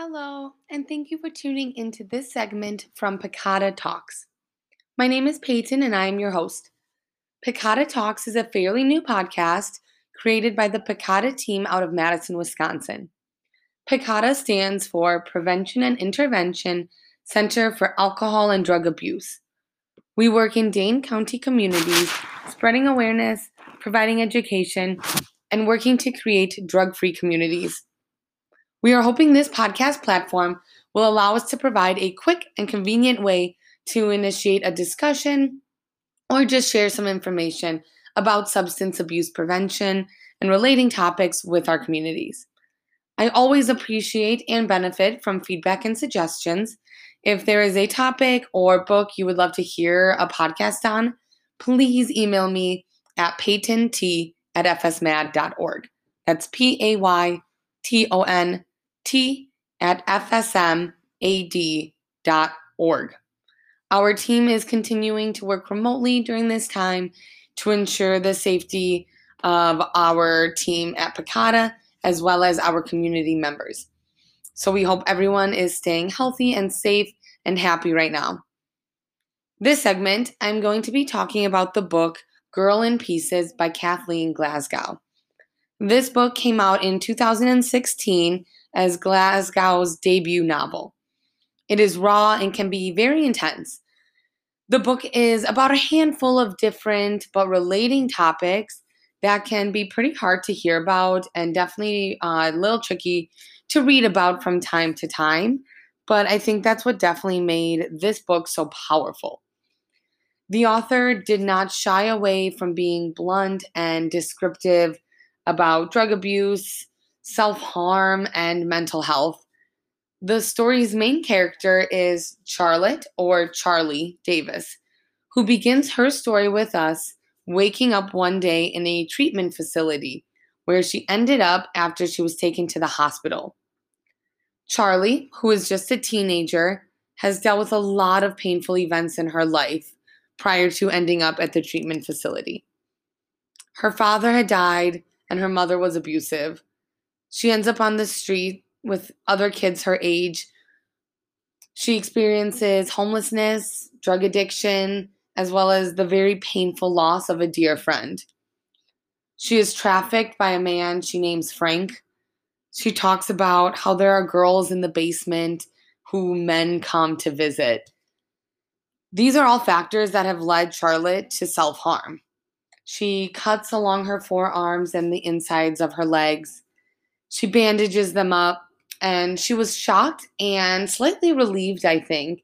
Hello, and thank you for tuning into this segment from Picada Talks. My name is Payton, and I am your host. Picada Talks is a fairly new podcast created by the Picada team out of Madison, Wisconsin. Picada stands for Prevention and Intervention Center for Alcohol and Drug Abuse. We work in Dane County communities, spreading awareness, providing education, and working to create drug free communities. We are hoping this podcast platform will allow us to provide a quick and convenient way to initiate a discussion or just share some information about substance abuse prevention and relating topics with our communities. I always appreciate and benefit from feedback and suggestions. If there is a topic or book you would love to hear a podcast on, please email me at paytont at fsmad.org. That's P A Y T O N t at fsmad.org. Our team is continuing to work remotely during this time to ensure the safety of our team at Picada as well as our community members. So we hope everyone is staying healthy and safe and happy right now. This segment, I'm going to be talking about the book Girl in Pieces by Kathleen Glasgow. This book came out in 2016 as Glasgow's debut novel. It is raw and can be very intense. The book is about a handful of different but relating topics that can be pretty hard to hear about and definitely uh, a little tricky to read about from time to time. But I think that's what definitely made this book so powerful. The author did not shy away from being blunt and descriptive about drug abuse, self harm, and mental health. The story's main character is Charlotte, or Charlie Davis, who begins her story with us waking up one day in a treatment facility where she ended up after she was taken to the hospital. Charlie, who is just a teenager, has dealt with a lot of painful events in her life prior to ending up at the treatment facility. Her father had died and her mother was abusive, she ends up on the street with other kids her age. She experiences homelessness, drug addiction, as well as the very painful loss of a dear friend. She is trafficked by a man she names Frank. She talks about how there are girls in the basement who men come to visit. These are all factors that have led Charlotte to self harm. She cuts along her forearms and the insides of her legs. She bandages them up, and she was shocked and slightly relieved, I think,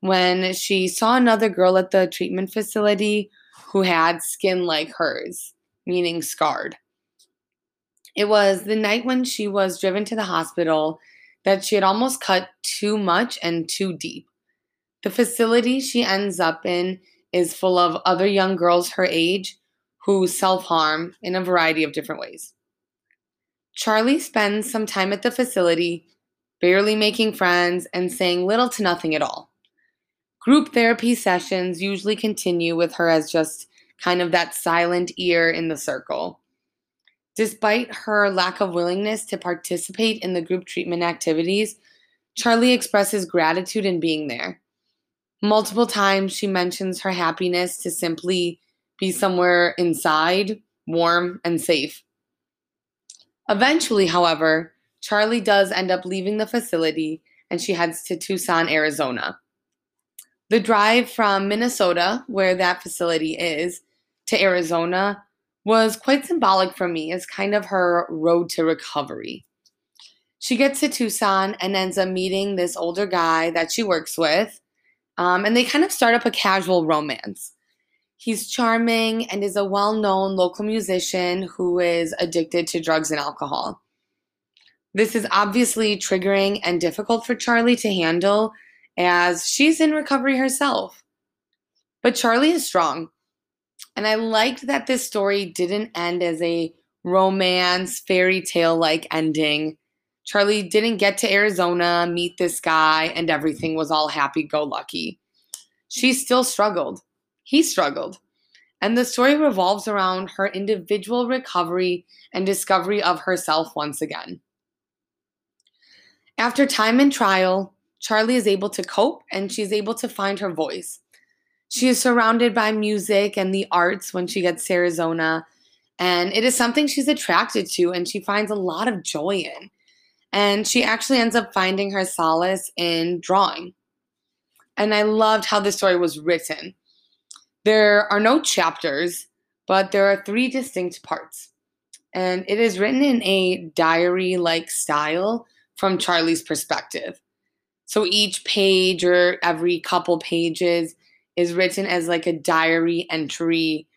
when she saw another girl at the treatment facility who had skin like hers, meaning scarred. It was the night when she was driven to the hospital that she had almost cut too much and too deep. The facility she ends up in is full of other young girls her age who self harm in a variety of different ways. Charlie spends some time at the facility, barely making friends and saying little to nothing at all. Group therapy sessions usually continue with her as just kind of that silent ear in the circle. Despite her lack of willingness to participate in the group treatment activities, Charlie expresses gratitude in being there. Multiple times, she mentions her happiness to simply be somewhere inside, warm, and safe. Eventually, however, Charlie does end up leaving the facility and she heads to Tucson, Arizona. The drive from Minnesota, where that facility is, to Arizona was quite symbolic for me as kind of her road to recovery. She gets to Tucson and ends up meeting this older guy that she works with, um, and they kind of start up a casual romance. He's charming and is a well known local musician who is addicted to drugs and alcohol. This is obviously triggering and difficult for Charlie to handle as she's in recovery herself. But Charlie is strong. And I liked that this story didn't end as a romance, fairy tale like ending. Charlie didn't get to Arizona, meet this guy, and everything was all happy go lucky. She still struggled he struggled. And the story revolves around her individual recovery and discovery of herself once again. After time and trial, Charlie is able to cope and she's able to find her voice. She is surrounded by music and the arts when she gets to Arizona, and it is something she's attracted to and she finds a lot of joy in. And she actually ends up finding her solace in drawing. And I loved how the story was written. There are no chapters, but there are three distinct parts. And it is written in a diary like style from Charlie's perspective. So each page or every couple pages is written as like a diary entry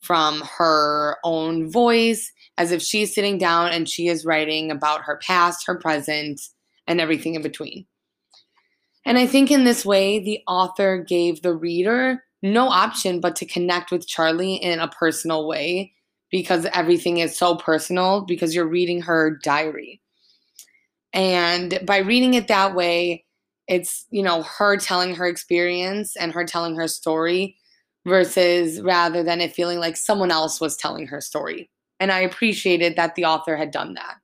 from her own voice, as if she's sitting down and she is writing about her past, her present, and everything in between. And I think in this way, the author gave the reader no option but to connect with Charlie in a personal way because everything is so personal because you're reading her diary. And by reading it that way, it's, you know, her telling her experience and her telling her story versus rather than it feeling like someone else was telling her story. And I appreciated that the author had done that.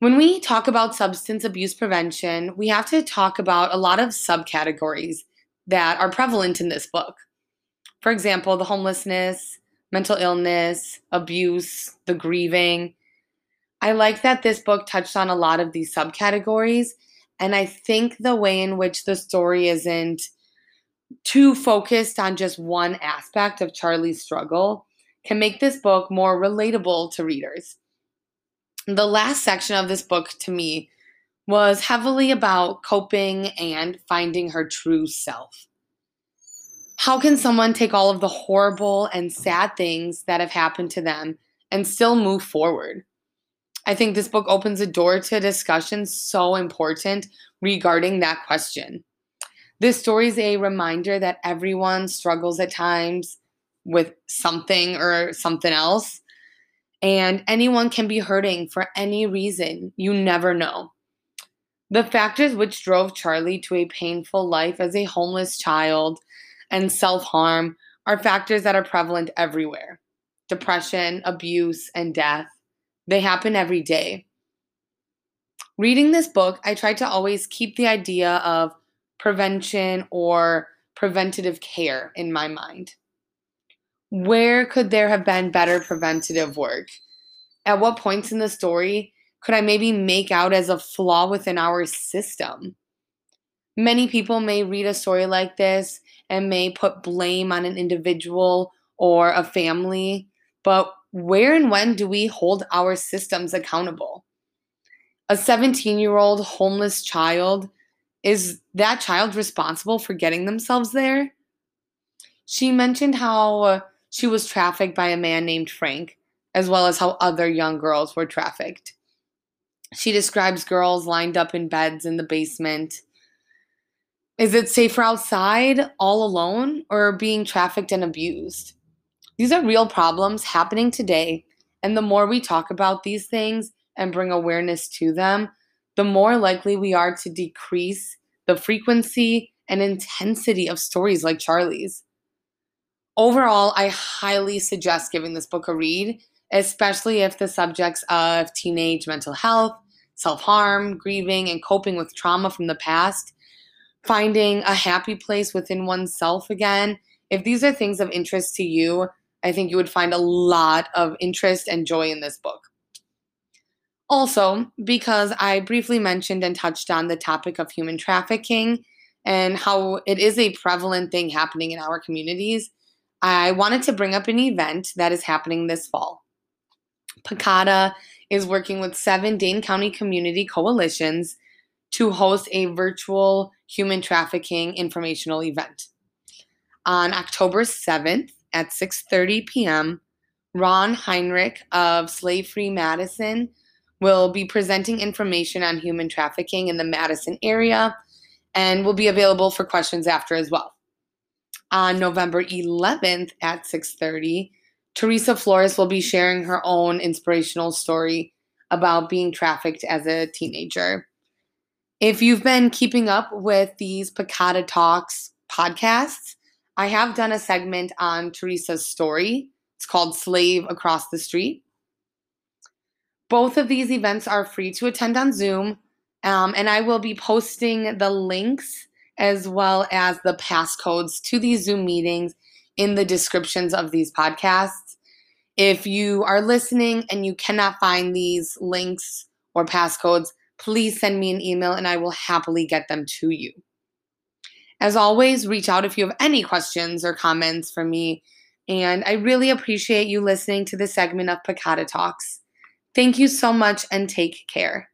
When we talk about substance abuse prevention, we have to talk about a lot of subcategories that are prevalent in this book. For example, the homelessness, mental illness, abuse, the grieving. I like that this book touched on a lot of these subcategories and I think the way in which the story isn't too focused on just one aspect of Charlie's struggle can make this book more relatable to readers. The last section of this book to me was heavily about coping and finding her true self. How can someone take all of the horrible and sad things that have happened to them and still move forward? I think this book opens a door to a discussion so important regarding that question. This story is a reminder that everyone struggles at times with something or something else, and anyone can be hurting for any reason. You never know. The factors which drove Charlie to a painful life as a homeless child and self harm are factors that are prevalent everywhere depression, abuse, and death. They happen every day. Reading this book, I tried to always keep the idea of prevention or preventative care in my mind. Where could there have been better preventative work? At what points in the story could I maybe make out as a flaw within our system? Many people may read a story like this and may put blame on an individual or a family, but where and when do we hold our systems accountable? A 17 year old homeless child, is that child responsible for getting themselves there? She mentioned how uh, she was trafficked by a man named Frank, as well as how other young girls were trafficked. She describes girls lined up in beds in the basement. Is it safer outside, all alone, or being trafficked and abused? These are real problems happening today, and the more we talk about these things and bring awareness to them, the more likely we are to decrease the frequency and intensity of stories like Charlie's. Overall, I highly suggest giving this book a read, especially if the subjects of teenage mental health, self harm, grieving, and coping with trauma from the past, finding a happy place within oneself again, if these are things of interest to you, I think you would find a lot of interest and joy in this book. Also, because I briefly mentioned and touched on the topic of human trafficking and how it is a prevalent thing happening in our communities, I wanted to bring up an event that is happening this fall. Picada is working with seven Dane County community coalitions to host a virtual human trafficking informational event. On October 7th, at 6:30 p.m. Ron Heinrich of Slave Free Madison will be presenting information on human trafficking in the Madison area and will be available for questions after as well. On November 11th at 6:30, Theresa Flores will be sharing her own inspirational story about being trafficked as a teenager. If you've been keeping up with these Picada Talks podcasts, I have done a segment on Theresa's story. It's called Slave Across the Street. Both of these events are free to attend on Zoom, Um, and I will be posting the links as well as the passcodes to these Zoom meetings in the descriptions of these podcasts. If you are listening and you cannot find these links or passcodes, please send me an email and I will happily get them to you. As always, reach out if you have any questions or comments for me. And I really appreciate you listening to this segment of Picada Talks. Thank you so much and take care.